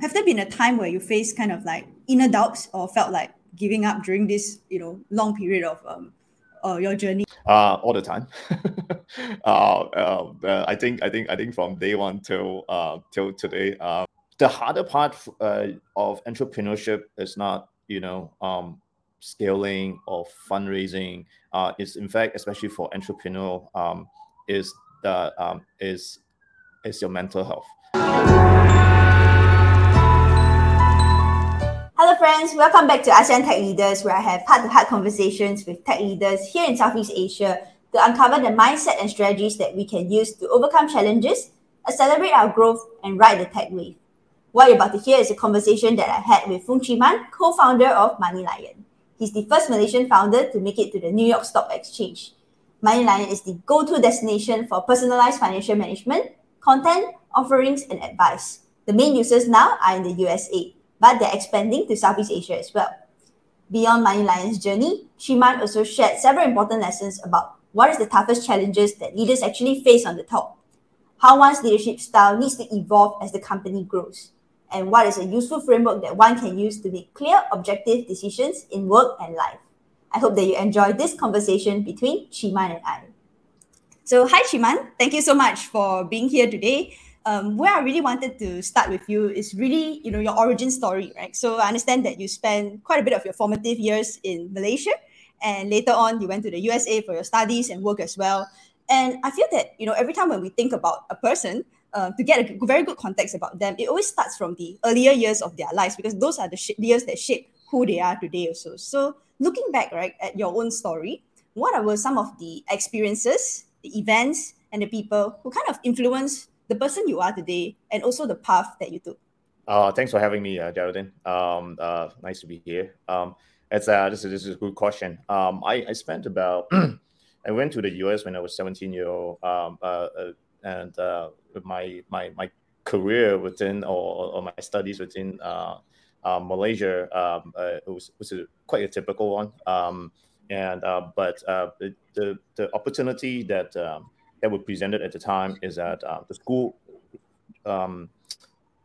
have there been a time where you faced kind of like inner doubts or felt like giving up during this, you know, long period of um, uh, your journey? Uh, all the time. uh, uh, I think I think I think from day one till uh, till today. Uh, the harder part uh, of entrepreneurship is not you know um, scaling or fundraising. Uh, is in fact, especially for entrepreneurial, um, is the um, is is your mental health. Friends. Welcome back to ASEAN Tech Leaders, where I have heart to heart conversations with tech leaders here in Southeast Asia to uncover the mindset and strategies that we can use to overcome challenges, accelerate our growth, and ride the tech wave. What you're about to hear is a conversation that I had with Foong Chee Mun, co founder of MoneyLion. He's the first Malaysian founder to make it to the New York Stock Exchange. MoneyLion is the go to destination for personalized financial management, content, offerings, and advice. The main users now are in the USA but they're expanding to Southeast Asia as well. Beyond Money journey, Chee Mun also shared several important lessons about what is the toughest challenges that leaders actually face on the top, how one's leadership style needs to evolve as the company grows, and what is a useful framework that one can use to make clear, objective decisions in work and life. I hope that you enjoy this conversation between Chee Mun and I. So, hi Chee Mun, thank you so much for being here today um, where I really wanted to start with you is really, you know, your origin story, right? So I understand that you spent quite a bit of your formative years in Malaysia, and later on you went to the USA for your studies and work as well. And I feel that you know every time when we think about a person, uh, to get a very good context about them, it always starts from the earlier years of their lives because those are the sh- years that shape who they are today. Also, so looking back, right, at your own story, what were some of the experiences, the events, and the people who kind of influenced the person you are today and also the path that you took. Uh, thanks for having me, uh, Geraldine. Um, uh, nice to be here. Um, it's uh, this is, this is a good question. Um, I, I spent about I went to the US when I was 17 year old, um, uh, uh, and uh, my my my career within or, or my studies within uh, uh, Malaysia um, uh, was was a, quite a typical one. Um, and uh, but uh, the, the the opportunity that um, that were presented at the time is that uh, the school um,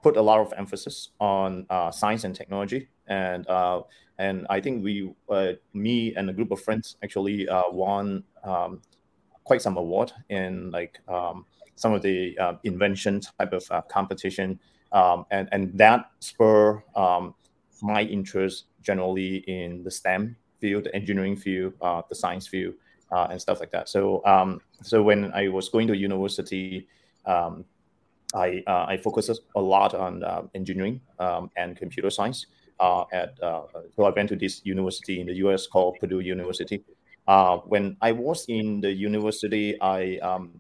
put a lot of emphasis on uh, science and technology, and uh, and I think we, uh, me and a group of friends, actually uh, won um, quite some award in like um, some of the uh, invention type of competition, um, and and that spur um, my interest generally in the STEM field, the engineering field, the science field uh, and stuff like that. So um, so when I was going to university, um, I uh, I focused a lot on uh, engineering um, and computer science. Uh, at uh, so I went to this university in the U.S. called Purdue University. Uh, when I was in the university, I um,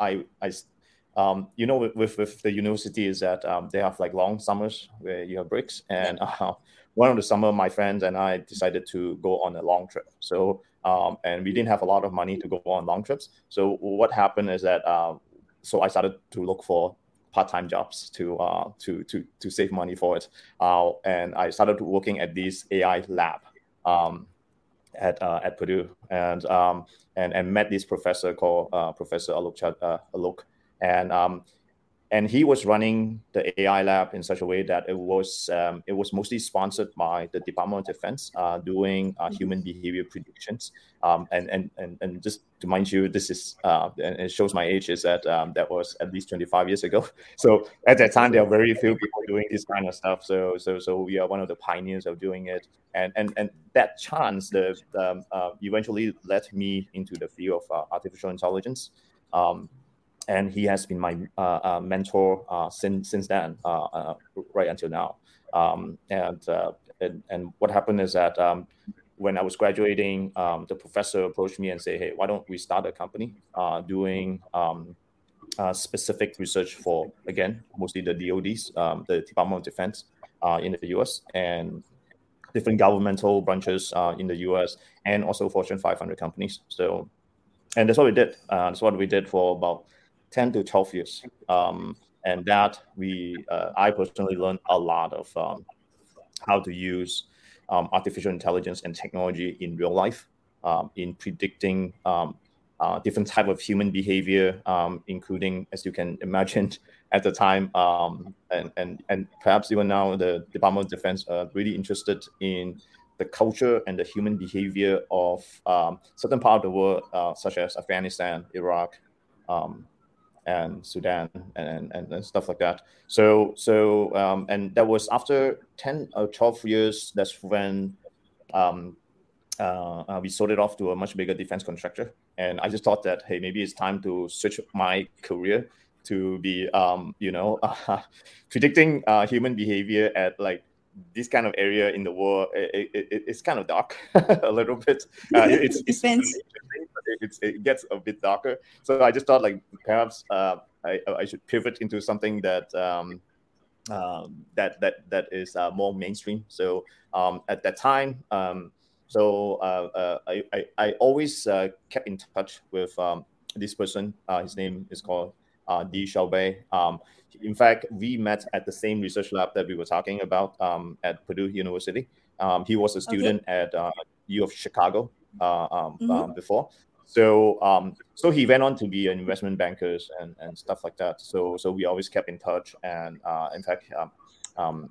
I I um, you know, with, with, with, the university is that um, they have like long summers where you have breaks. And uh, one of the summer, my friends and I decided to go on a long trip. So um, and we didn't have a lot of money to go on long trips. So what happened is that uh, so I started to look for part-time jobs to uh, to to to save money for it, uh, and I started working at this AI lab um, at uh, at Purdue, and um, and and met this professor called uh, Professor Alok uh, Alok, and um, and he was running the AI lab in such a way that it was um, it was mostly sponsored by the Department of Defense, uh, doing uh, mm-hmm. human behavior predictions. Um, and, and and and just to mind you, this is uh, and it shows my age is that um, that was at least 25 years ago. So at that time, there are very few people doing this kind of stuff. So so so we are one of the pioneers of doing it. And and and that chance, the um, uh, eventually led me into the field of uh, artificial intelligence. Um, and he has been my uh, uh, mentor uh, since since then, uh, uh, right until now. Um, and, uh, and, and what happened is that um, when I was graduating, um, the professor approached me and said, "Hey, why don't we start a company doing um, specific research for again mostly the DoDs, um, the Department of Defense in the U.S. and different governmental branches in the U.S. and also Fortune 500 companies." So and that's what we did. That's what we did for about 10 to 12 years. Um, and that we, uh, I personally learned a lot of um, how to use um, artificial intelligence and technology in real life, um, in predicting um, uh, different type of human behavior, um, including, as you can imagine, at the time, and and and perhaps even now, the Department of Defense are really interested in the culture and the human behavior of certain part of the world, uh, such as Afghanistan, Iraq, um, and Sudan, and, and, and stuff like that. So so um, and that was after ten or twelve years. That's when um, uh, uh, we sold it off to a much bigger defense contractor. And I just thought that hey, maybe it's time to switch my career to be um, you know predicting uh, human behavior at like this kind of area in the world it, it, it's kind of dark a little bit. Uh, it's, it's, it's, it gets a bit darker. So i just thought like perhaps uh, I, I should pivot into something that um, um, that that that is uh, more mainstream. So um, at that time um, so uh, uh, I, I, I always uh, kept in touch with um, this person. His name is called uh, Dee Choubey. Um, in fact, we met at the same research lab that we were talking about um, at Purdue University. Um, he was a student okay. at uh, U of Chicago uh, um, mm-hmm. Um, before. So, um, so he went on to be an investment banker and, and stuff like that. So, so we always kept in touch. And uh, in fact, um,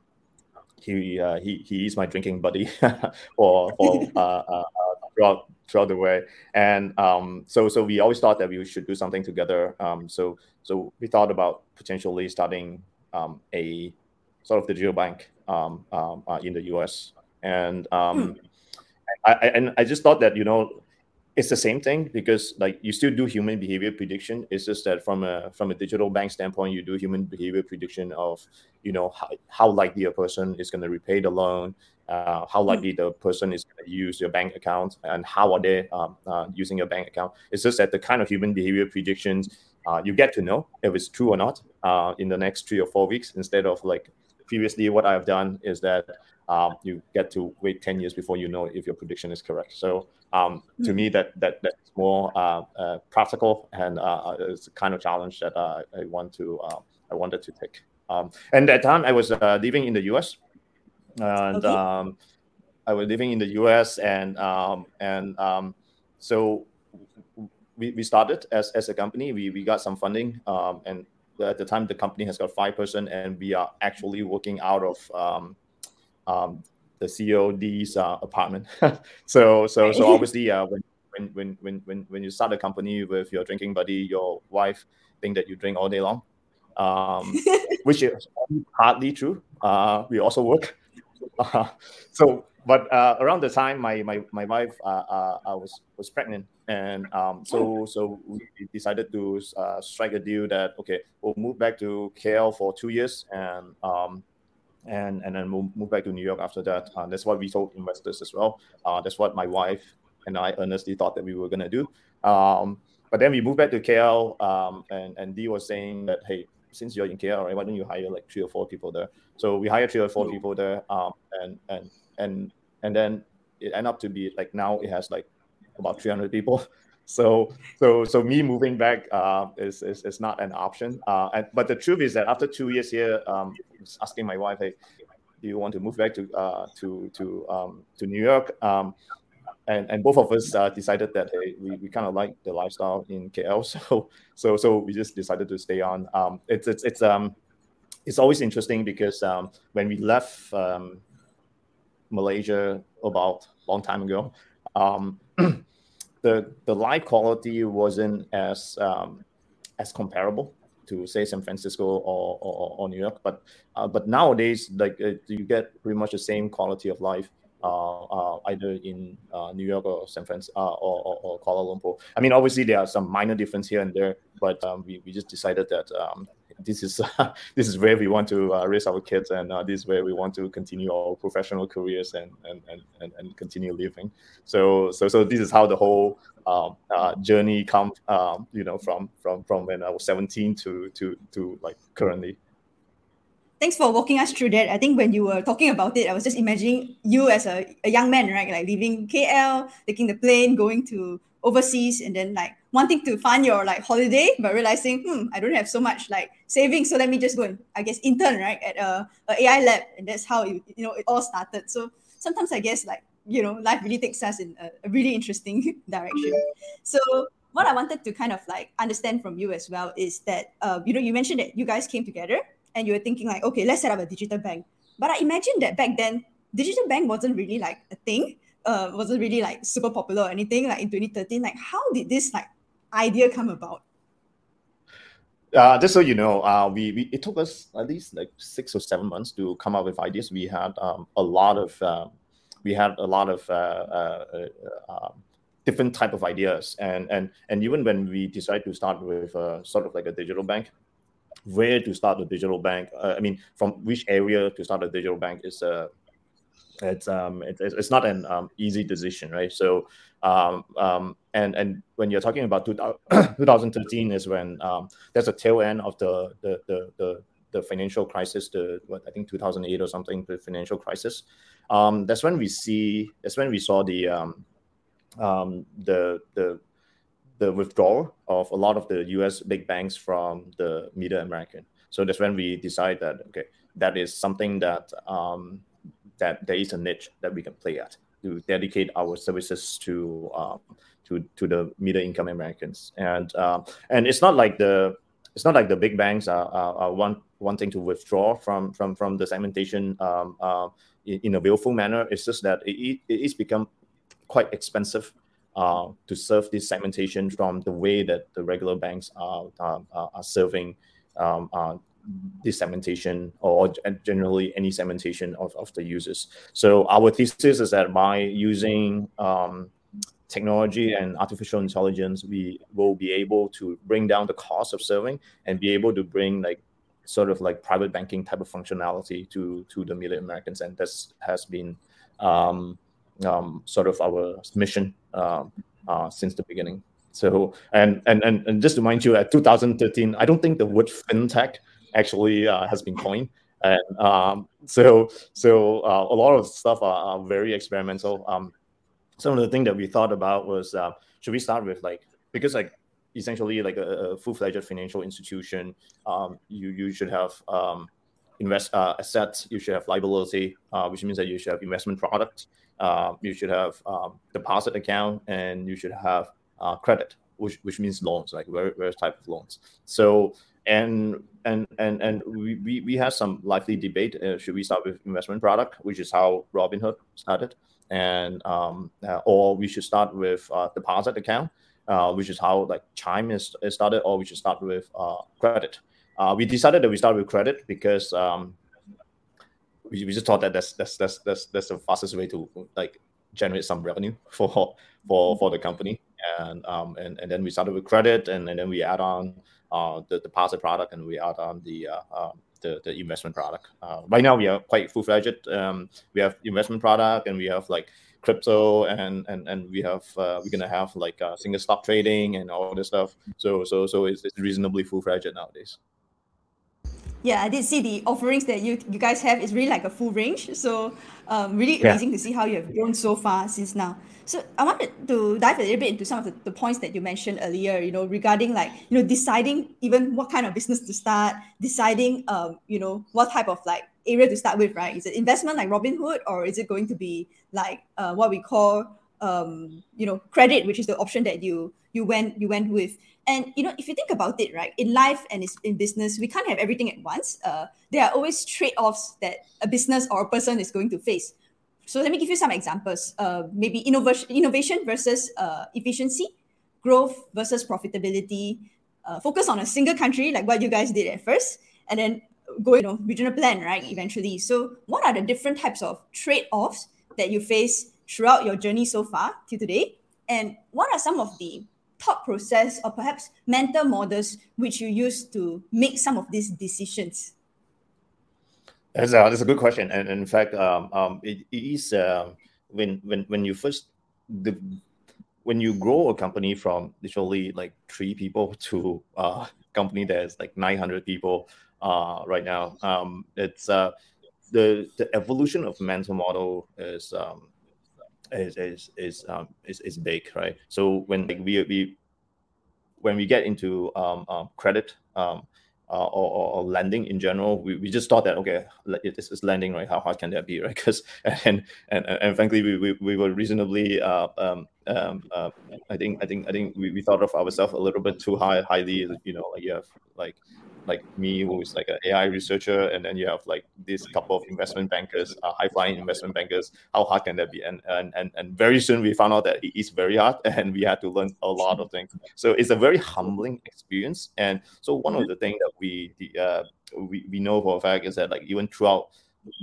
he, uh, he he is my drinking buddy for for uh, uh, throughout throughout the way. And um, so so we always thought that we should do something together. Um, so so we thought about potentially starting um, a sort of digital bank um, um, uh, in the US. And um, hmm. I, I, and I just thought that you know it's the same thing because like you still do human behavior prediction it's just that from a from a digital bank standpoint you do human behavior prediction of you know how, how likely a person is going to repay the loan uh, how hmm. likely the person is going to use your bank account and how are they um, uh, using your bank account it's just that the kind of human behavior predictions uh, you get to know if it's true or not uh, in the next three or four weeks instead of like previously what i've done is that um, you get to wait 10 years before you know if your prediction is correct so um, to mm-hmm. me that that that's more uh, uh, practical and uh, it's a kind of challenge that I want to I wanted to take um, and at that time I was living in the US and okay. Um, I was living in the US and um, and um, so we, we started as, as a company we, we got some funding and at the time the company has got five person and we are actually working out of um, um, the COD's uh, apartment. so so so obviously uh, when, when when when when you start a company with your drinking buddy, your wife think that you drink all day long, um, which is hardly true. Uh, we also work. Uh, so but uh, around the time my my, my wife uh, uh, uh was was pregnant and um, so so we decided to uh, strike a deal that okay we'll move back to KL for two years and um, and and then we'll move back to New York after that. Uh, that's what we told investors as well. Uh, that's what my wife and I earnestly thought that we were gonna do. Um, but then we moved back to KL, um, and and Dee was saying that hey, since you're in KL, right, why don't you hire like three or four people there? So we hired three or four people there, um, and and and and then it ended up to be like now it has like about 300 people. So so so me moving back uh, is, is is not an option. Uh, and, but the truth is that after two years here, um, asking my wife, hey, do you want to move back to uh, to to um, to New York? Um, and and both of us uh, decided that hey, we, we kind of like the lifestyle in KL, so so so we just decided to stay on. Um, it's it's it's um it's always interesting because um, when we left um, Malaysia about a long time ago. Um, the the light quality wasn't as um, as comparable to say San Francisco or, or, or New York, but uh, but nowadays like uh, you get pretty much the same quality of life uh, uh either in uh, New York or San Francisco uh, or, or, or, Kuala Lumpur. I mean, obviously there are some minor difference here and there, but um, we, we just decided that um, this is this is where we want to uh, raise our kids and uh, this is where we want to continue our professional careers and and, and, and, continue living so so so this is how the whole um, uh, journey come um, you know from from from when i was 17 to to to like currently thanks for walking us through that. I think when you were talking about it, I was just imagining you as a, a young man, right? Like leaving KL, taking the plane, going to overseas, and then like wanting to fund your like holiday, but realizing, hmm, I don't have so much like savings, so let me just go and I guess intern right at a, a AI lab, and that's how you you know it all started. So sometimes I guess like you know life really takes us in a, a really interesting direction. So what I wanted to kind of like understand from you as well is that uh, you know you mentioned that you guys came together and you were thinking like okay let's set up a digital bank but I imagine that back then digital bank wasn't really like a thing uh, wasn't really like super popular or anything like in 2013 like how did this like idea come about uh, just so you know, uh, we, we it took us at least like six or seven months to come up with ideas. We had um, a lot of uh, we had a lot of uh, uh, uh, um, different type of ideas, and and and even when we decided to start with sort of like a digital bank, where to start a digital bank? I mean, from which area to start a digital bank is a it's um it's, it's not an um, easy decision right so um, um and and when you're talking about 2013 is when um there's a tail end of the the the, the the financial crisis, the what I think 2008 or something, the financial crisis. Um, that's when we see. That's when we saw the um, um, the the the withdrawal of a lot of the U.S. big banks from the Middle American. So that's when we decide that okay, that is something that um, that there is a niche that we can play at to dedicate our services to um, to to the middle income Americans. And um, and it's not like the it's not like the big banks are, are, are want, wanting to withdraw from from from the segmentation um, uh, in, in, a willful manner. It's just that it, it is become quite expensive uh, to serve this segmentation from the way that the regular banks are are, are serving um, uh, this segmentation or generally any segmentation of, of the users. So our thesis is that by using um, technology and artificial intelligence, we will be able to bring down the cost of serving and be able to bring like sort of like private banking type of functionality to to the middle Americans, and this has been um, um, sort of our mission uh, uh, since the beginning. So and, and and and just to remind you, at 2013, I don't think the word fintech actually uh, has been coined. And um, so, so uh, a lot of stuff are, are very experimental. Um, some of the things that we thought about was uh, should we start with like because like essentially like a, a full-fledged financial institution, um, you you should have um, invest uh, assets, you should have liability, uh, which means that you should have investment product, uh, you should have um, deposit account, and you should have credit, which which means loans, like various type of loans. So and and and and we, we, we had some lively debate. Uh, should we start with investment product, which is how Robinhood started, and um, uh, or we should start with uh, deposit account, uh, which is how like Chime is, is started, or we should start with uh, credit. Uh, we decided that we start with credit because um, we, we just thought that that's that's that's that's that's the fastest way to like generate some revenue for for for the company, and um and, and then we started with credit, and, and then we add on the deposit product and we add on the uh, um, the, the investment product. Uh, right now, we are quite full fledged. Um, we have investment product and we have like crypto and and and we have uh, we're gonna have like uh, single stock trading and all this stuff. So so so it's, it's reasonably full fledged nowadays. Yeah, I did see the offerings that you you guys have It's really like a full range. So um, really amazing to see how you have grown so far since now. So I wanted to dive a little bit into some of the, the points that you mentioned earlier, you know, regarding like, you know, deciding even what kind of business to start, deciding, um, you know, what type of like area to start with, right? Is it investment like Robinhood or is it going to be like uh, what we call, um, you know, credit, which is the option that you you went you went with. And you know, if you think about it, right, in life and in business, we can't have everything at once. Uh, there are always trade-offs that a business or a person is going to face. So let me give you some examples. Uh, maybe innovation, innovation versus uh, efficiency, growth versus profitability. Uh, focus on a single country, like what you guys did at first, and then go, you know, regional plan, right? Eventually. So, what are the different types of trade-offs that you face throughout your journey so far to today? And what are some of the thought process or perhaps mental models which you use to make some of these decisions? That's a, that's a good question, and, in fact, um, um, it, it is uh, when when when you first the when you grow a company from literally like three people to a company that's like 900 people uh, right now, um, it's uh, the the evolution of mental model is um, is is is, um, is is big, right? So when like, we we when we get into um, um, credit, um, uh, or, or, lending in general, we, we just thought that okay, this is lending, right? How hard can that be, right? Because and, and and frankly, we, we, we were reasonably, uh, um, um, uh, I think I think I think we, we thought of ourselves a little bit too high, highly, you know, like you have like like me who is like an AI researcher, and then you have like this couple of investment bankers, uh, high flying investment bankers. How hard can that be? And, and and and very soon we found out that it is very hard, and we had to learn a lot of things. So it's a very humbling experience. And so one of the things that we the uh, we, we know for a fact is that like even throughout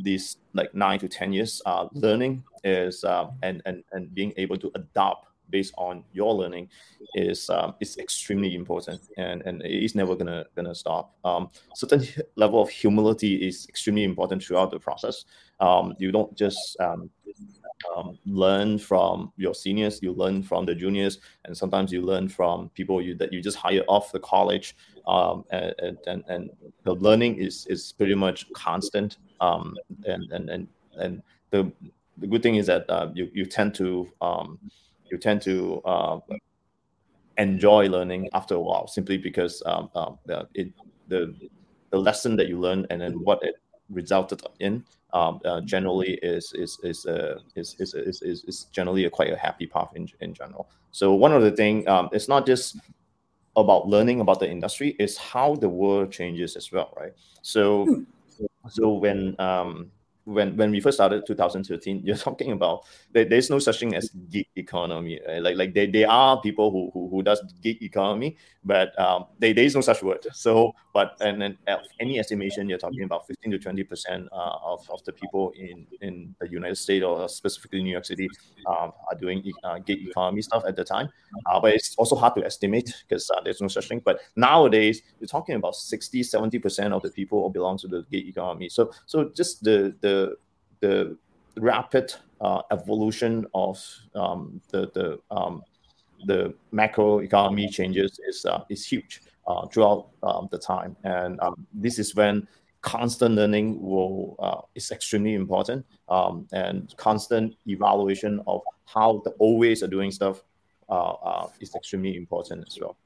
these like nine to ten years, uh, learning is um, and and and being able to adopt based on your learning is um, is extremely important and and it is never gonna gonna stop. Um, certain level of humility is extremely important throughout the process. Um, you don't just um, um, learn from your seniors you learn from the juniors and sometimes you learn from people you that you just hire off the college. Um, and, and and the learning is is pretty much constant. And and and and the the good thing is that uh, you you tend to um, you tend to uh, enjoy learning after a while simply because um, um, it, the the lesson that you learn and then what it resulted in um, uh, generally is is is, uh, is, is, is, is is generally a quite a happy path in, in general. So one of the thing um, it's not just about learning about the industry, it's how the world changes as well, right? So hmm. so when um, when when we first started 2013 you're talking about there, there's no such thing as gig economy right? like like there, there are people who, who who does gig economy but um there, there is no such word. So but and then any estimation you're talking about 15 to 20 percent uh, of, of the people in in the united states or specifically new york city um, are doing uh, gig economy stuff at the time. Uh, but it's also hard to estimate because uh, there's no such thing. But nowadays you're talking about 60 70 percent of the people belong to the gig economy. So so just the the the rapid uh, evolution of um, the the um, the macro economy changes is uh, is huge uh, throughout um, the time, and um, this is when constant learning will uh, is extremely important, um, and constant evaluation of how the old ways are doing stuff uh, uh, is extremely important as well.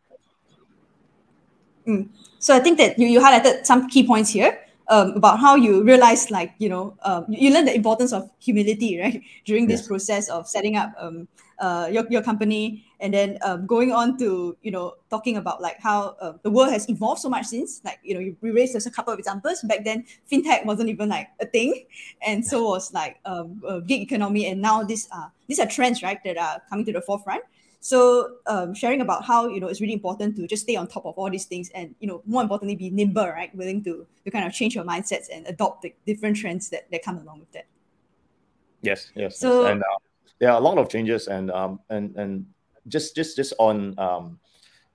Mm. So I think that you, you highlighted some key points here um, about how you realize like you know um, you learn the importance of humility right during this yes. process of setting up um, uh, your, your company and then um, going on to you know talking about like how uh, the world has evolved so much since like you know you, we raised just a couple of examples. Back then fintech wasn't even like a thing. And so was like um, uh, gig economy. And now these are these are trends right that are coming to the forefront so um, sharing about how you know it's really important to just stay on top of all these things, and you know more importantly, be nimble, right? Willing to to kind of change your mindsets and adopt the different trends that, that come along with that. Yes, yes. So yes. and uh, there are a lot of changes, and um and and just just just on um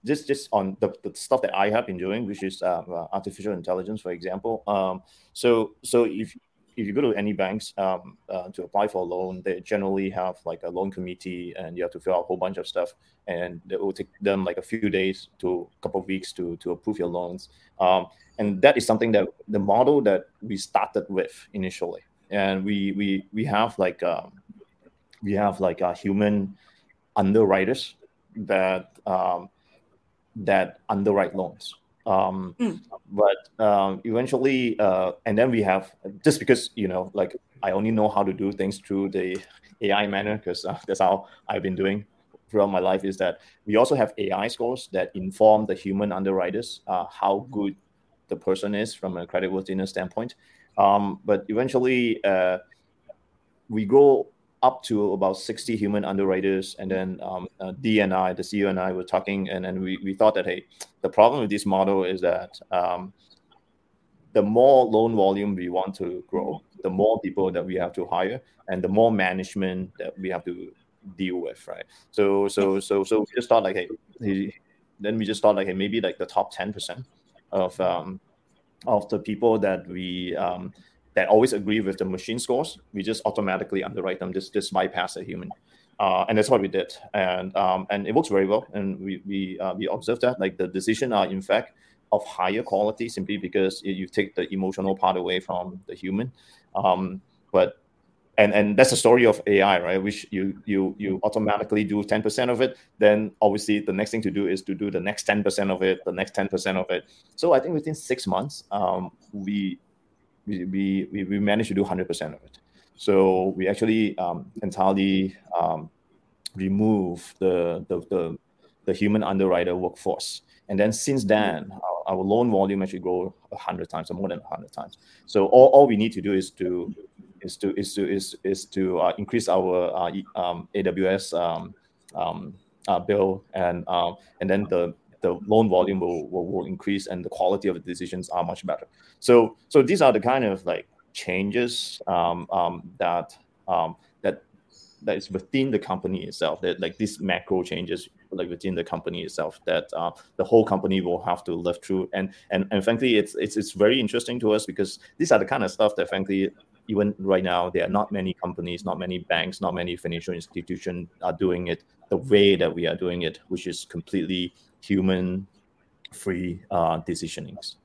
just just on the, the stuff that I have been doing, which is uh, uh artificial intelligence, for example. Um, so so if if you go to any banks um, uh, to apply for a loan, they generally have like a loan committee, and you have to fill out a whole bunch of stuff, and it will take them like a few days to a couple of weeks to to approve your loans. Um, and that is something that the model that we started with initially, and we we we have like um, we have like a human underwriters that um, that underwrite loans um, mm. But um, eventually, uh, and then we have just because you know, like I only know how to do things through the AI manner because uh, that's how I've been doing throughout my life. Is that we also have AI scores that inform the human underwriters uh, how good the person is from a creditworthiness standpoint. Um, but eventually, uh, we go up to about 60 human underwriters. And then um, uh, Dee and I, the CEO and I were talking, and then we, we thought that, hey, the problem with this model is that um, the more loan volume we want to grow, the more people that we have to hire, and the more management that we have to deal with, right? So, so, so, so we just thought like, hey, then we just thought like, hey, maybe like the top 10% of um, of the people that we um, that always agree with the machine scores, we just automatically underwrite them, just just bypass a human. Uh, and that's what we did, and um, and it works very well. And we we uh, we observed that like the decision are in fact of higher quality simply because you take the emotional part away from the human. Um, but and and that's the story of AI, right? Which you you you automatically do ten percent of it, then obviously the next thing to do is to do the next ten percent of it, the next ten percent of it. So I think within six months, um, we we we we managed to do hundred percent of it. So we actually um, entirely um, remove the, the the the human underwriter workforce. And then since then, our, our loan volume actually grow hundred times or more than hundred times. So all, all we need to do is to is to is to is is to uh, increase our uh, um, AWS um, um, uh, bill and um, and then the the loan volume will, will, will increase and the quality of the decisions are much better. So so these are the kind of like changes um, um, that that that is within the company itself that like these macro changes like within the company itself that uh, the whole company will have to live through and and and frankly it's it's it's very interesting to us because these are the kind of stuff that frankly even right now there are not many companies not many banks not many financial institutions are doing it the way that we are doing it which is completely human free uh, decisionings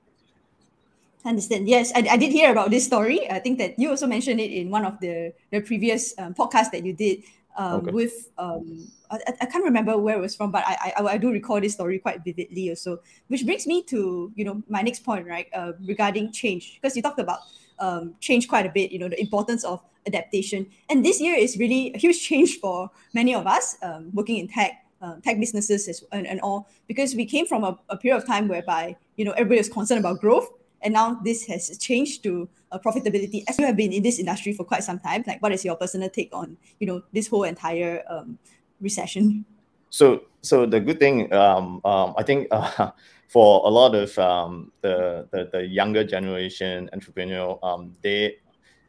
understand yes I, I did hear about this story i think that you also mentioned it in one of the the previous um, podcasts that you did um, okay. with um, I, I can't remember where it was from, but I, I I do recall this story quite vividly also. Which brings me to you know my next point, right? Uh, regarding change, because you talked about um, change quite a bit. You know the importance of adaptation, and this year is really a huge change for many of us um, working in tech. Uh, tech businesses as, and, and all because we came from a, a period of time whereby you know everybody was concerned about growth and now this has changed to uh, profitability. As you have been in this industry for quite some time like what is your personal take on you know this whole entire um, recession? So so the good thing um, um, i think uh, for a lot of um, the, the, the younger generation entrepreneur um, they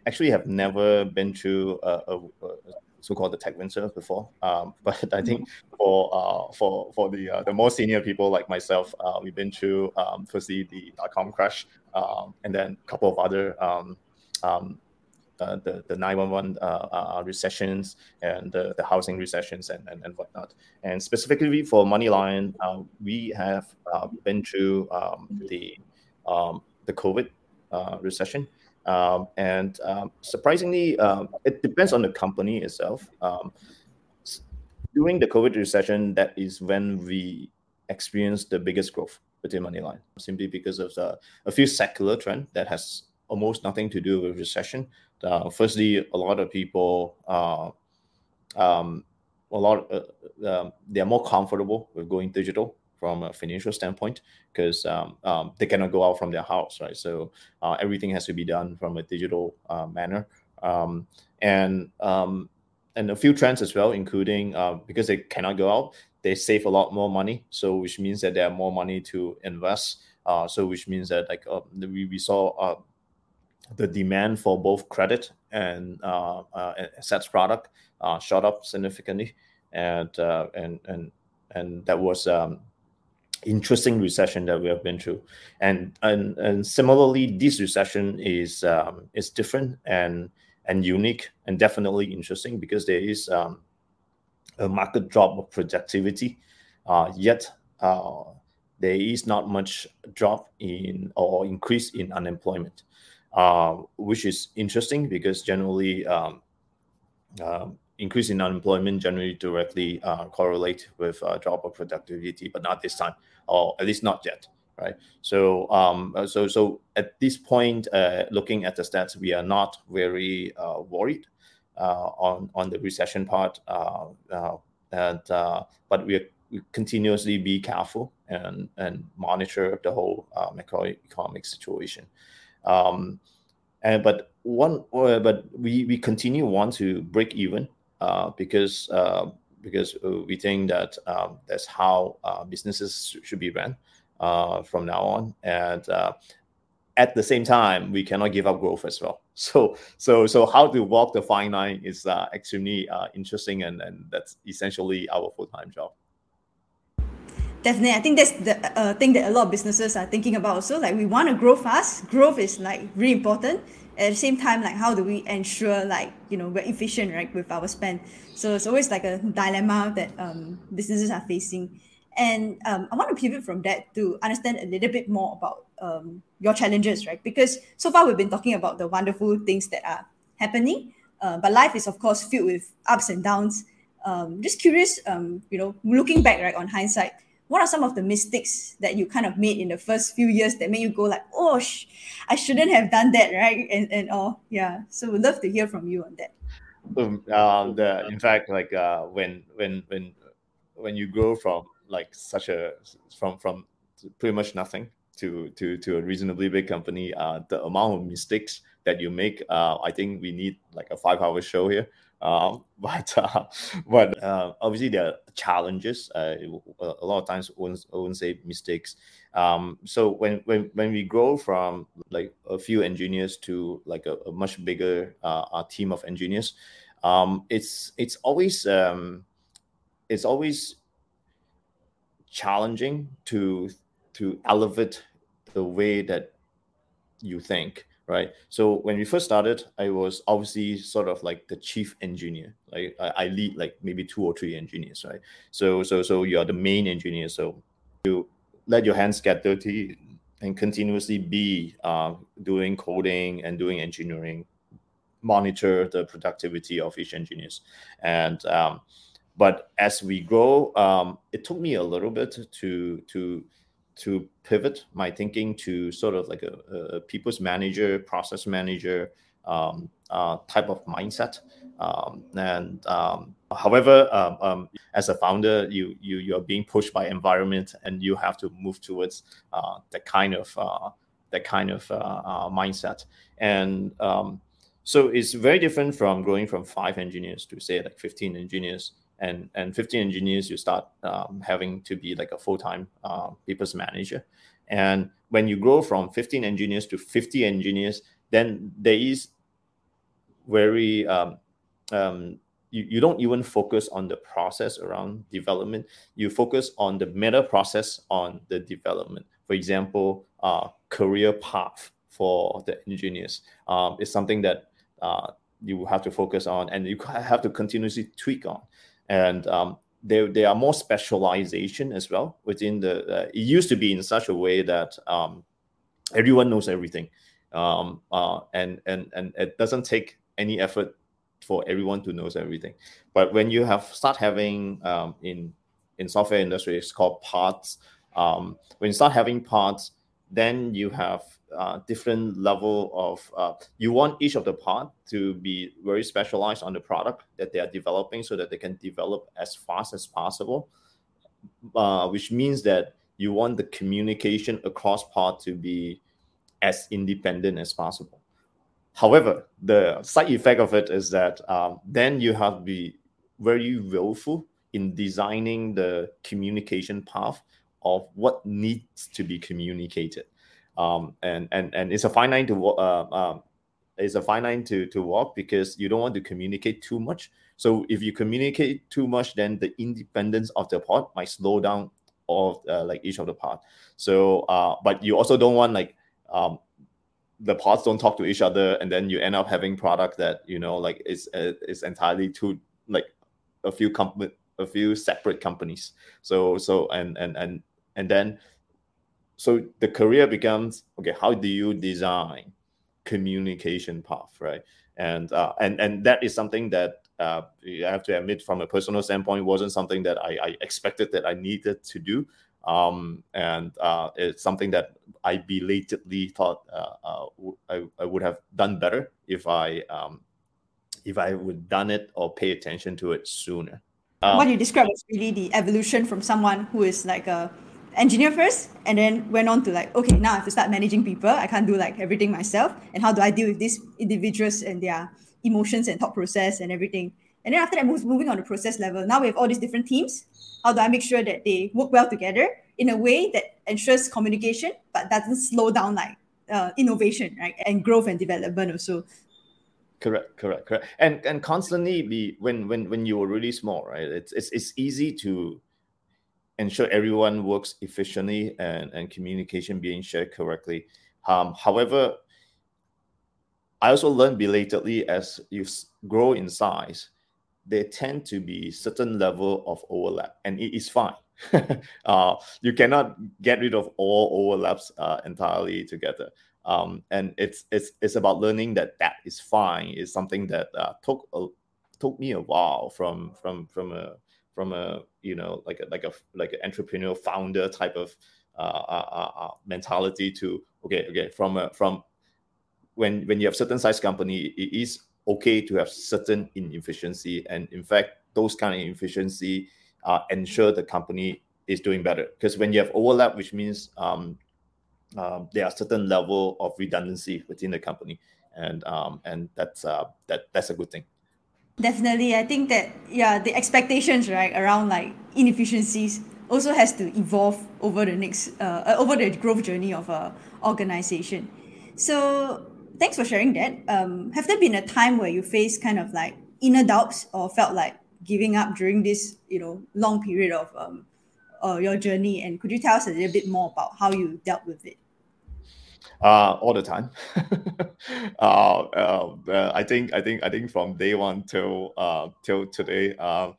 actually have never been through a, a, a so-called the tech winter before. Um, but I think for uh, for for the uh, the more senior people like myself, uh, we've been through um, firstly the dot com crash, um, and then a couple of other um, um, uh, the the 911 uh, uh, recessions and the, the housing recessions and, and, and whatnot. And specifically for MoneyLion, uh, we have been through um, the the COVID recession. Um, and um, surprisingly, um, it depends on the company itself. Um, during the COVID recession, that is when we experienced the biggest growth within MoneyLion, simply because of the, a few secular trend that has almost nothing to do with recession. Uh, firstly, a lot of people, uh, um, a lot, uh, uh, they are more comfortable with going digital from a financial standpoint because um, um, they cannot go out from their house, right? So uh, everything has to be done from a digital uh, manner, um, and um, and a few trends as well, including uh, because they cannot go out, they save a lot more money. So which means that they have more money to invest. Uh, so which means that like uh, we, we saw uh, the demand for both credit and assets product shot up significantly, and and and and that was um, interesting recession that we have been through. And and, and similarly this recession is um, is different and and unique and definitely interesting because there is um, a market drop of productivity uh, yet uh, there is not much drop in or increase in unemployment uh, which is interesting because generally um, um increase in unemployment generally directly uh, correlate with uh, drop of productivity, but not this time, or at least not yet, right? So, um, uh, so, so at this point, uh, looking at the stats, we are not very uh, worried uh, on on the recession part, and but we, we continuously be careful and and monitor the whole macroeconomic situation. Um, and but one, but we we continue want to break even because uh, because uh, we think that um, that's how businesses should be run from now on, and at the same time we cannot give up growth as well. So so so how to walk the fine line is uh, extremely uh, interesting and and that's essentially our full-time job. Definitely. I think that's the uh, thing that a lot of businesses are thinking about also. Like we want to grow fast. Growth is like really important at the same time like how do we ensure like you know we're efficient right with our spend? So it's always like a dilemma that um, businesses are facing. And um, i want to pivot from that to understand a little bit more about um, your challenges right? Because so far we've been talking about the wonderful things that are happening Uh, but life is, of course, filled with ups and downs. Um, just curious, um, you know, looking back, right, on hindsight, what are some of the mistakes that you kind of made in the first few years that made you go like, oh, sh- I shouldn't have done that, right? And and all, yeah. So we'd love to hear from you on that. Um, uh, the in fact, like uh, when when when when you grow from like such a from from pretty much nothing to to to a reasonably big company, uh, the amount of mistakes that you make, uh, I think we need like a five hour show here. Um, but uh, but uh, obviously there are challenges. Uh, a lot of times, I wouldn't, say mistakes. Um, so when when when we grow from like a few engineers to like a, a much bigger uh, team of engineers, um, it's it's always um, it's always challenging to to elevate the way that you think right? So when we first started i was obviously sort of like the chief engineer like i, I lead like maybe two or three engineers right? So so so you're the main engineer. So you let your hands get dirty and continuously be uh, doing coding and doing engineering monitor the productivity of each engineers. And um, but as we grow um, it took me a little bit to to to pivot my thinking to sort of like a, a people's manager, process manager um, uh, type of mindset. Um, and um, however, um, um, as a founder, you you you are being pushed by environment, and you have to move towards uh, that kind of uh, that kind of uh, uh, mindset. And um, so it's very different from growing from five engineers to say like 15 engineers and and 15 engineers you start um, having to be like a full-time uh, people's manager. And when you grow from 15 engineers to 50 engineers then there is very um, um, you, you don't even focus on the process around development. You focus on the meta process on the development. For example uh, career path for the engineers um, is something that uh, you have to focus on and you have to continuously tweak on and um, there, there are more specialization as well within the uh, it used to be in such a way that um, everyone knows everything. Um, uh, and and and it doesn't take any effort for everyone to knows everything. But when you have start having um, in in software industry it's called pods. Um, when you start having pods then you have uh, different level of uh, you want each of the part to be very specialized on the product that they are developing so that they can develop as fast as possible uh, which means that you want the communication across part to be as independent as possible. However the side effect of it is that um, then you have to be very willful in designing the communication path of what needs to be communicated um, and and and it's a fine line to uh, um, it's a fine line to to walk because you don't want to communicate too much. So if you communicate too much, then the independence of the pod might slow down of uh, like each of the part. So uh, but you also don't want like um, the pods don't talk to each other, and then you end up having product that you know like is uh, is entirely two like a few company a few separate companies. So so and and and and then so the career becomes okay how do you design communication path right and uh, and and that is something that uh, I have to admit from a personal standpoint wasn't something that I, I expected that I needed to do um, and uh, it's something that I belatedly thought uh, uh, I, I would have done better if I um, if I would done it or pay attention to it sooner. Um, what you described is really the evolution from someone who is like a engineer first and then went on to like okay now i have to start managing people. I can't do like everything myself. And how do i deal with these individuals and their emotions and thought process and everything? And then after that moves moving on the process level. Now we have all these different teams. How do i make sure that they work well together in a way that ensures communication but doesn't slow down like uh, innovation right and growth and development also? Correct correct correct. And and constantly be when when when you were really small right it's it's, it's easy to ensure everyone works efficiently and, and communication being shared correctly. Um, however, I also learned belatedly as you grow in size, there tend to be certain level of overlap, and it is fine. uh, you cannot get rid of all overlaps uh, entirely together. um, and it's it's it's about learning that that is fine. Is something that uh, took a, took me a while from from from a from a you know like a like a like an entrepreneurial founder type of uh, uh, uh, uh, mentality to okay okay from a, from when when you have certain size company it is okay to have certain inefficiency. And in fact those kind of inefficiency uh, ensure the company is doing better. Because when you have overlap which means um, um, there are certain level of redundancy within the company. And um, and that's uh, that that's a good thing definitely i think that yeah the expectations right around like inefficiencies also has to evolve over the next uh, uh over the growth journey of a organization. So thanks for sharing that. Um have there been a time where you faced kind of like inner doubts or felt like giving up during this you know long period of um uh, your journey? And could you tell us a little bit more about how you dealt with it uh, all the time. uh, uh, I think I think I think from day one till uh, till today, uh,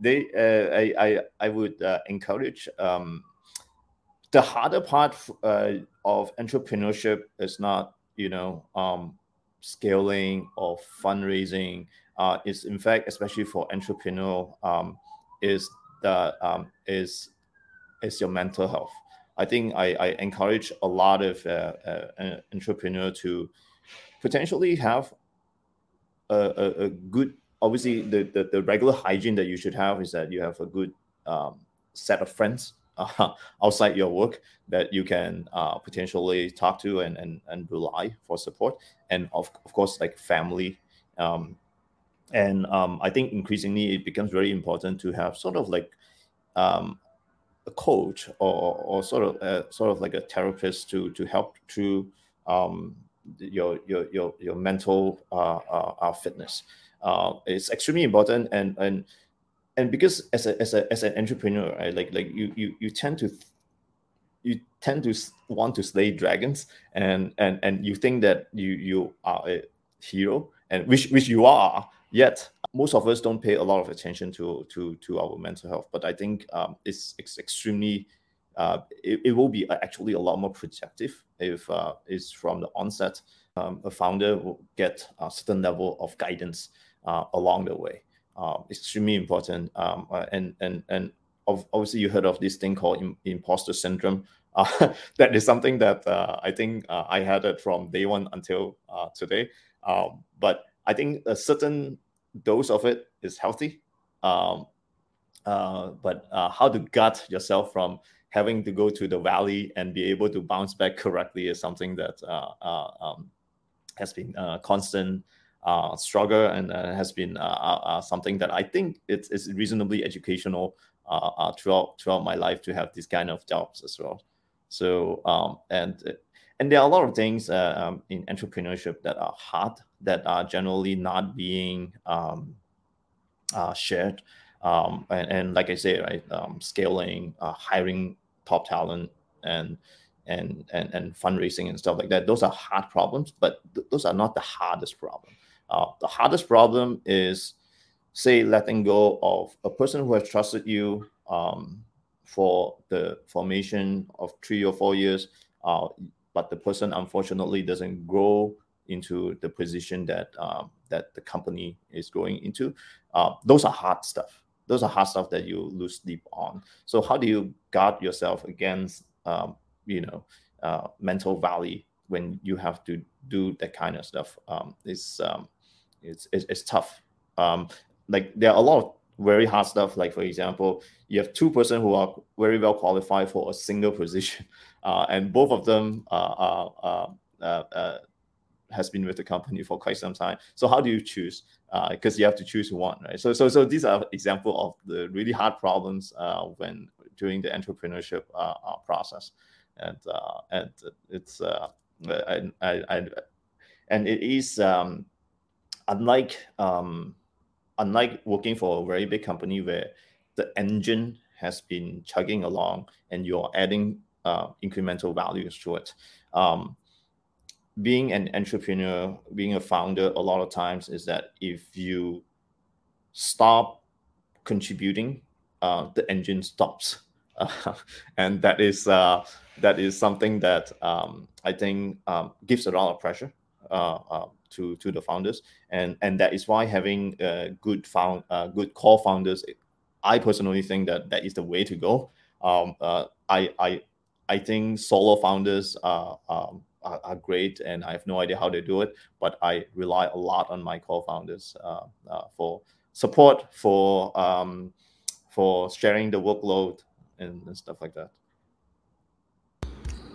they uh, I, I I would uh, encourage um, the harder part uh, of entrepreneurship is not you know um, scaling or fundraising. Uh, is in fact especially for entrepreneur um, is the um, is is your mental health I think I, I encourage a lot of uh, uh, entrepreneur to potentially have a, a, a, good. Obviously, the, the, the regular hygiene that you should have is that you have a good um, set of friends uh, outside your work that you can uh, potentially talk to and, and, and rely for support, and of, of course, like family. Um, and um, I think increasingly it becomes very important to have sort of like um, a coach or, or sort of uh, sort of like a therapist to to help through um, your your your your mental uh, uh, uh fitness. Uh, it's extremely important, and and and because as a as a as an entrepreneur, right, like like you you you tend to you tend to want to slay dragons, and and and you think that you you are a hero, and which which you are, yet most of us don't pay a lot of attention to to to our mental health but i think um, it's, it's extremely uh, it, it will be actually a lot more productive if uh, it's from the onset um, a founder will get a certain level of guidance uh, along the way uh, extremely important um, uh, and and and obviously you heard of this thing called imposter syndrome uh, that is something that uh, I think I had it from day one until today. Um, but I think a certain dose of it is healthy. Um, uh, but uh, how to gut yourself from having to go to the valley and be able to bounce back correctly is something that uh, uh um, has been a constant uh, struggle and uh, has been something that I think it's, it's reasonably educational throughout throughout my life to have these kind of jobs as well. So um, and and there are a lot of things uh, um, in entrepreneurship that are hard that are generally not being um, uh, shared. Um, and, and, like i say right um, scaling uh, hiring top talent and and and and fundraising and stuff like that those are hard problems but th- those are not the hardest problem. Uh, the hardest problem is say letting go of a person who has trusted you um, for the formation of three or four years uh, but the person unfortunately doesn't grow into the position that um, that the company is going into. Uh, those are hard stuff. Those are hard stuff that you lose sleep on. So how do you guard yourself against um, you know uh, mental valley when you have to do that kind of stuff? Um, it's, um, it's, it's it's tough. Um, like there are a lot of very hard stuff. Like for example, you have two person who are very well qualified for a single position, uh, and both of them are uh, uh, has been with the company for quite some time. So how do you choose? Because uh, you have to choose one, right? So so so these are example of the really hard problems uh, when during the entrepreneurship uh, process, and and it's I, I, I, and it is um, unlike um, unlike working for a very big company where the engine has been chugging along and you're adding uh, incremental values to it. Um, being an entrepreneur, being a founder, a lot of times is that if you stop contributing, uh, the engine stops. uh, and that is uh, that is something that um, I think um, gives a lot of pressure uh, uh, to to the founders, and and that is why having good found good core founders, I personally think that that is the way to go. Um, I I I think solo founders are, um, are, are great, and I have no idea how they do it, but I rely a lot on my co-founders uh, uh, for support, for um, for sharing the workload and, and stuff like that.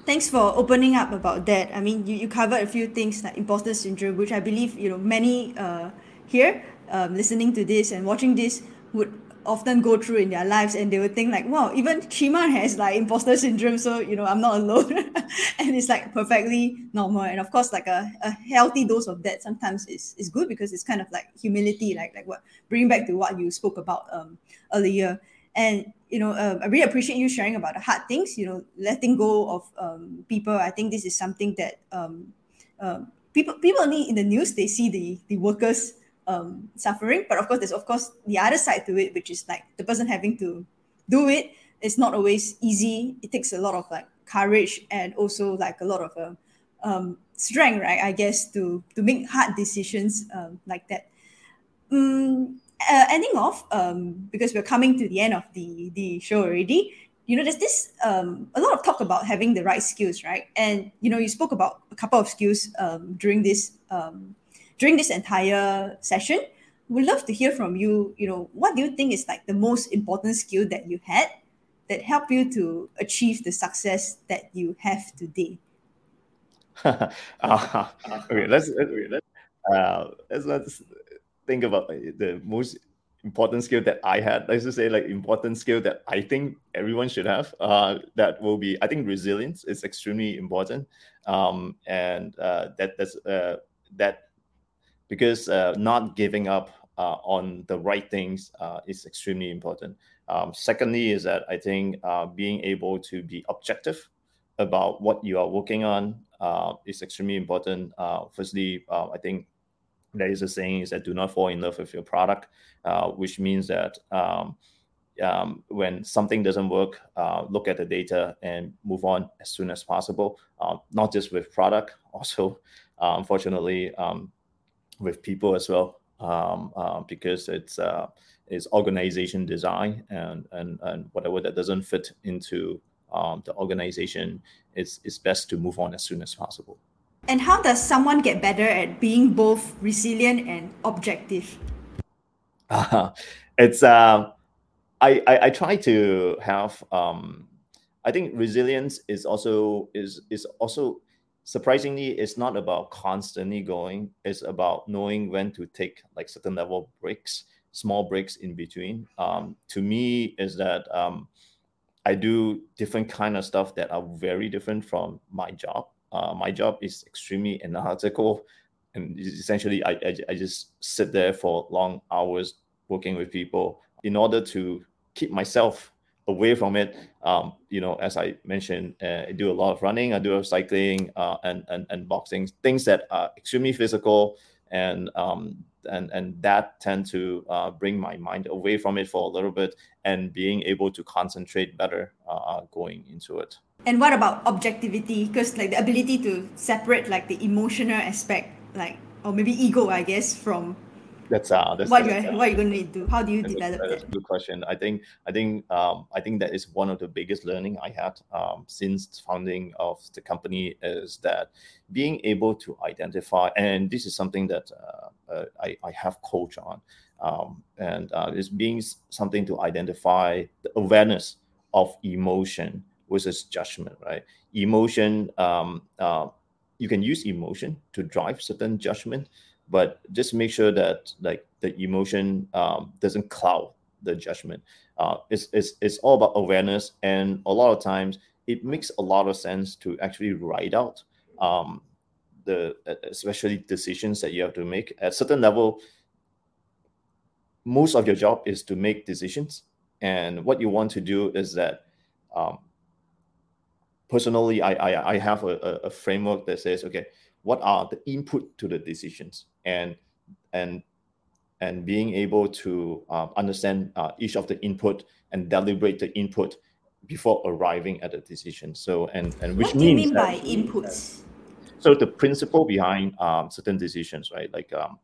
Thanks for opening up about that. I mean, you, you covered a few things like imposter syndrome, which I believe you know many uh, here um, listening to this and watching this would often go through in their lives and they would think like wow even Chee Mun has like imposter syndrome so you know I'm not alone. And it's like perfectly normal. And of course like a, a healthy dose of that sometimes is, is good because it's kind of like humility like like what bringing back to what you spoke about um earlier. And you know uh, I really appreciate you sharing about the hard things you know letting go of um, people I think this is something that um, um, people people only in the news they see the the workers um, suffering. But of course, there's of course the other side to it, which is like the person having to do it. It's not always easy. It takes a lot of like courage and also like a lot of uh, um, strength, right? I guess to to make hard decisions um, like that. Um, uh, ending off, um, because we're coming to the end of the the show already. You know, there's this um, a lot of talk about having the right skills, right? And you know, you spoke about a couple of skills um, during this um, during this entire session. We'd love to hear from you. You know, what do you think is like the most important skill that you had that helped you to achieve the success that you have today? uh, okay, let's let's uh, let's let's think about the most important skill that I had. Let's just say like important skill that I think everyone should have. Uh, that will be I think resilience is extremely important, um, and uh, that that's uh, that because uh, not giving up uh, on the right things uh, is extremely important. Um, secondly, is that I think uh, being able to be objective about what you are working on uh, is extremely important. Uh, firstly, I think there is a saying is that do not fall in love with your product, which means that um, um, when something doesn't work, uh, look at the data and move on as soon as possible. Uh, not just with product, also, uh, unfortunately, um, with people as well um, uh, because it's uh, it's organization design and, and and whatever that doesn't fit into um, the organization it's it's best to move on as soon as possible and how does someone get better at being both resilient and objective? Uh, it's uh, I, I, I try to have um, I think resilience is also is is also surprisingly it's not about constantly going it's about knowing when to take like certain level breaks small breaks in between. Um, to me is that um, i do different kind of stuff that are very different from my job uh, my job is extremely analytical and essentially I, I, I just sit there for long hours working with people in order to keep myself away from it. Um, you know, as I mentioned, uh, I do a lot of running, I do a cycling, uh, and, and and boxing, things that are extremely physical, and um, and and that tend to uh, bring my mind away from it for a little bit, and being able to concentrate better uh, going into it. And what about objectivity? Because like the ability to separate like the emotional aspect, like or maybe ego, I guess, from that's uh that's, what that's, you're uh, what you're going to do? How do you develop that's that? a good question. I think i think um i think that is one of the biggest learning i had um since founding of the company is that being able to identify and this is something that uh, uh, I, I have coach on um and uh, is being something to identify the awareness of emotion versus judgment right? Emotion um uh, you can use emotion to drive certain judgment but just make sure that like the emotion um, doesn't cloud the judgment. Uh, it's, it's, it's all about awareness, and a lot of times it makes a lot of sense to actually write out um, the especially decisions that you have to make at certain level. Most of your job is to make decisions, and what you want to do is that. Um, personally, I, I I have a, a framework that says, okay, what are the input to the decisions and and and being able to uh, understand uh, each of the input and deliberate the input before arriving at a decision. So and and which what do you means mean by inputs? So the principle behind um, certain decisions, right? Like um,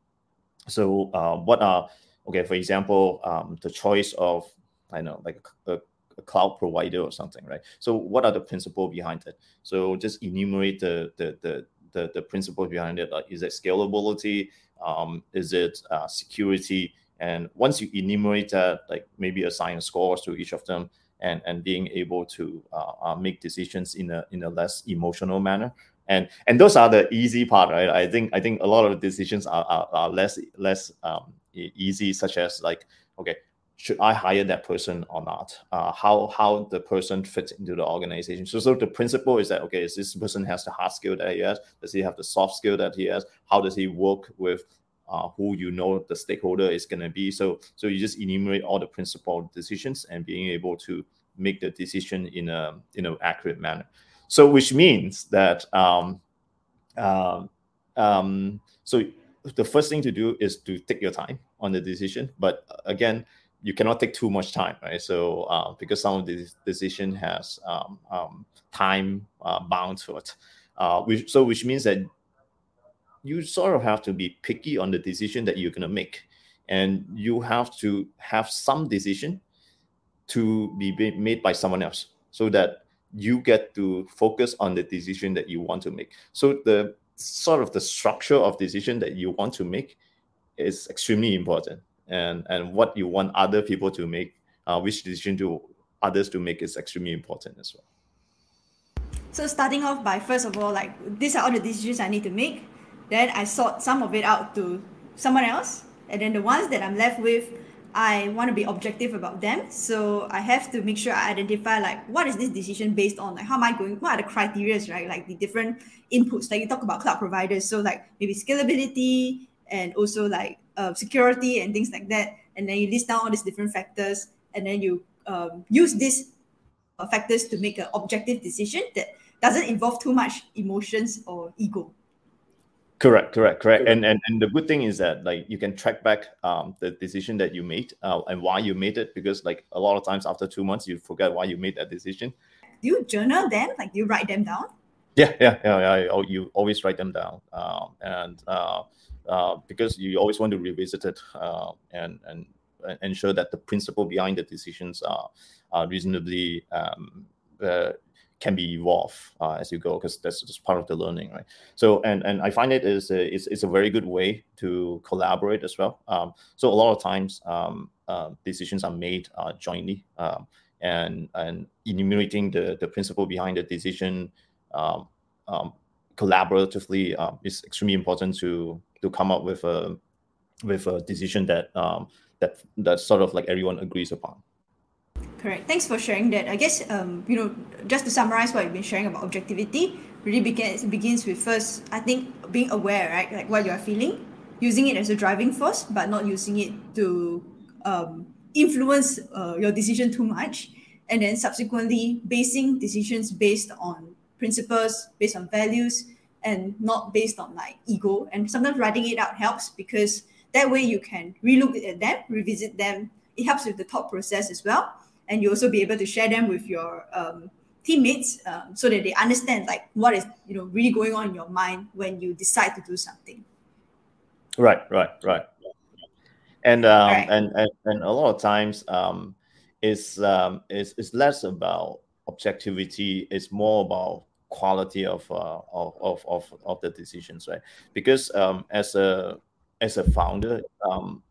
so uh, what are okay? For example, um, the choice of I know like a, a cloud provider or something, right? So what are the principle behind it? So just enumerate the the the the, the principle behind it. Like, is it scalability? Um, is it uh, security? And once you enumerate that, like maybe assign scores to each of them, and and being able to uh, uh, make decisions in a in a less emotional manner. And and those are the easy part, right? I think I think a lot of decisions are, are, are less less um, easy, such as like okay, should I hire that person or not? Uh, how how the person fits into the organization. So, so the principle is that okay, is this person has the hard skill that he has? Does he have the soft skill that he has? How does he work with uh, who you know the stakeholder is going to be? So so you just enumerate all the principal decisions and being able to make the decision in a in an accurate manner. So which means that um, um, um, so the first thing to do is to take your time on the decision. But again, you cannot take too much time, right? So uh, because some of the decision has um, um, time uh, bound to it, uh, which, so which means that you sort of have to be picky on the decision that you're to make, and you have to have some decision to be made by someone else, so that you get to focus on the decision that you want to make. So the sort of the structure of decision that you want to make is extremely important and and what you want other people to make uh, which decision to others to make is extremely important as well. So starting off by first of all like these are all the decisions i need to make. Then i sort some of it out to someone else. And then the ones that i'm left with i want to be objective about them. So i have to make sure i identify like what is this decision based on? Like how am i going what are the criteria right? Like the different inputs like you talk about cloud providers. So like maybe scalability and also like uh, security and things like that. And then you list down all these different factors, and then you um, use these uh, factors to make an objective decision that doesn't involve too much emotions or ego. Correct, correct, correct. And and and the good thing is that like you can track back um, the decision that you made uh, and why you made it because like a lot of times after two months you forget why you made that decision. Do you journal them? Like do you write them down? Yeah, yeah, yeah. yeah. You always write them down, um, and uh, uh, because you always want to revisit it uh, and and ensure that the principle behind the decisions are, are reasonably um, uh, can be evolved uh, as you go because that's just part of the learning right? So and and i find it is a, it's, it's a very good way to collaborate as well. Um, so a lot of times um, uh, decisions are made jointly um, and and enumerating the the principle behind the decision um, um, collaboratively is extremely important to to come up with a with a decision that um, that that sort of like everyone agrees upon. Correct. Thanks for sharing that. I guess um, you know just to summarize what you've been sharing about objectivity really begins begins with first I think being aware right like what you are feeling, using it as a driving force, but not using it to um, influence uh, your decision too much, and then subsequently basing decisions based on principles, based on values, and not based on like ego. And sometimes writing it out helps because that way you can relook at them, revisit them. It helps with the thought process as well. And you also be able to share them with your um, teammates um, so that they understand like what is you know really going on in your mind when you decide to do something. Right, right, right. And um, right. and, and and a lot of times um, is um, is is less about objectivity. It's more about quality of, uh, of, of, of, of the decisions, right? Because um, as a as a founder, um,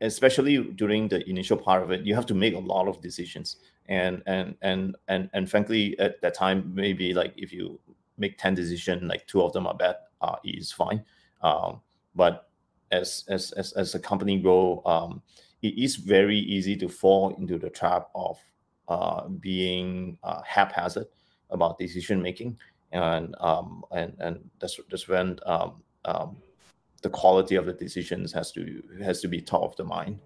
especially during the initial part of it, you have to make a lot of decisions, and and and and and frankly, at that time, maybe like if you make ten decisions, like two of them are bad, uh, is fine. Um, but as as as as a company grow, um, it is very easy to fall into the trap of uh, being uh, haphazard about decision making, and um, and and that's that's when um, um, the quality of the decisions has to has to be top of the mind.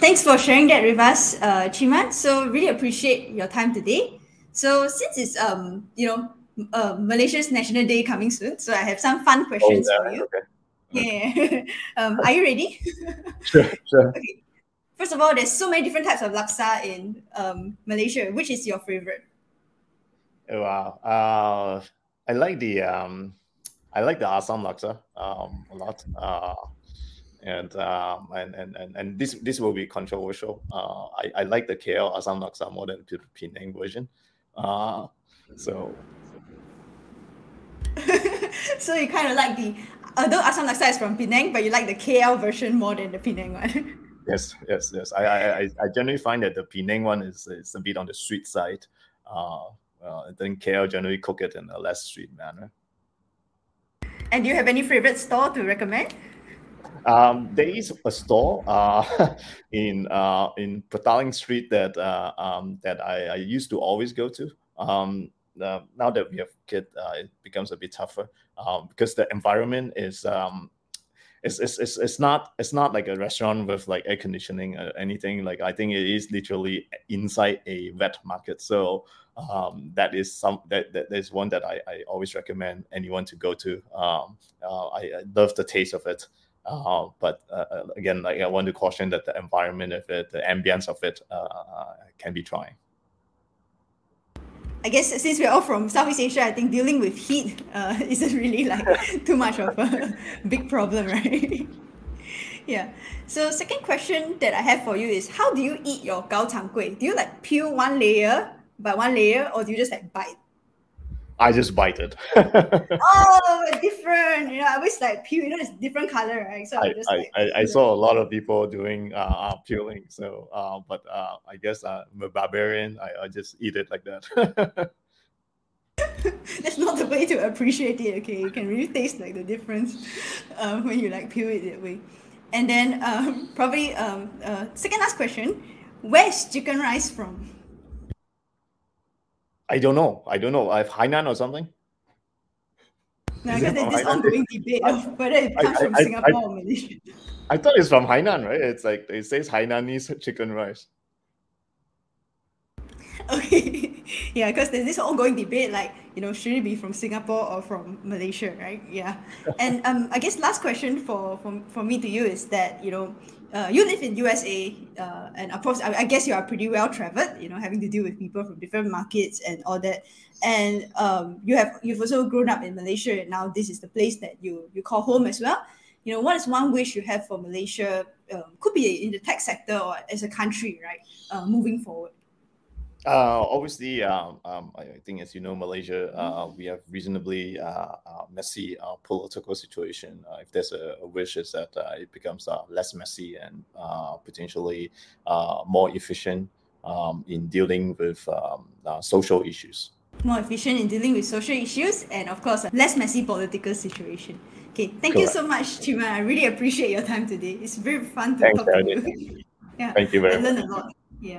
Thanks for sharing that with us, uh, Chee Mun. So really appreciate your time today. So since it's um you know uh, Malaysia's National Day coming soon, so I have some fun questions oh, yeah. for you. Okay. Yeah. um, are you ready? sure, sure. Okay. First of all, there's so many different types of laksa in um, Malaysia. Which is your favorite? Oh, wow. Uh, I like the um, I like the Assam laksa um, a lot. Uh, and, um, and and and and this this will be controversial. Uh, I, I like the KL Assam laksa more than the Penang version. Uh, so so you kind of like the although Assam laksa is from Penang, but you like the KL version more than the Penang one. yes, yes, yes. I, I I generally find that the Penang one is is a bit on the sweet side. Uh, uh, then KL generally cook it in a less sweet manner. And do you have any favorite store to recommend? Um, there is a store uh, in uh, in Petaling Street that uh, um, that I, I, used to always go to. Um, uh, now that we have kid, uh, it becomes a bit tougher um, because the environment is um, it's, it's, it's, it's not it's not like a restaurant with like air conditioning or anything. Like I think it is literally inside a wet market. So um, that is some that, that is one that I, I always recommend anyone to go to. Um, uh, I, I, love the taste of it. Uh, but uh, uh, again, like I want to caution that the environment of it, the ambience of it, uh, uh, can be trying. I guess since we're all from Southeast Asia, I think dealing with heat uh, isn't really like too much of a big problem, right? yeah. So second question that I have for you is how do you eat your gao chang gui? Do you like peel one layer by one layer or do you just like bite? I just bite it. oh, different. You know, I always like peel. You know, it's different color, right? So I, I, just, like, I, I, saw a lot of people doing uh, uh peeling. So, uh, but uh, I guess uh, I'm a barbarian. I, I just eat it like that. That's not the way to appreciate it. Okay, you can really taste like the difference uh, when you like peel it that way. And then um, probably um, uh, second last question: Where's chicken rice from? I don't know. I don't know. I have Hainan or something. No, because there's this ongoing debate of whether it comes I, from I, Singapore I, or Malaysia. I thought it's from Hainan, right? It's like it says Hainanese chicken rice. Okay, yeah, because there's this ongoing debate, like you know, should it be from Singapore or from Malaysia, right? Yeah, and um, I guess last question for for, for me to you is that you know, uh, you live in USA, uh, and of course, I, I, guess you are pretty well traveled. You know, having to deal with people from different markets and all that. And um, you have you've also grown up in Malaysia, and now this is the place that you you call home as well. You know, what is one wish you have for Malaysia? Um, could be in the tech sector or as a country, right? Uh, moving forward. Uh, obviously, um, um, I think as you know, Malaysia, uh, we have reasonably uh, uh messy uh, political situation. Uh, if there's a, a wish, is that it becomes less messy and potentially more efficient um, in dealing with um, social issues. More efficient in dealing with social issues, and of course, less messy political situation. Okay, thank Correct. you so much, Chee Mun. I really appreciate your time today. It's very fun to Thanks, talk to you. yeah, thank you very I much. I learned a lot. Yeah.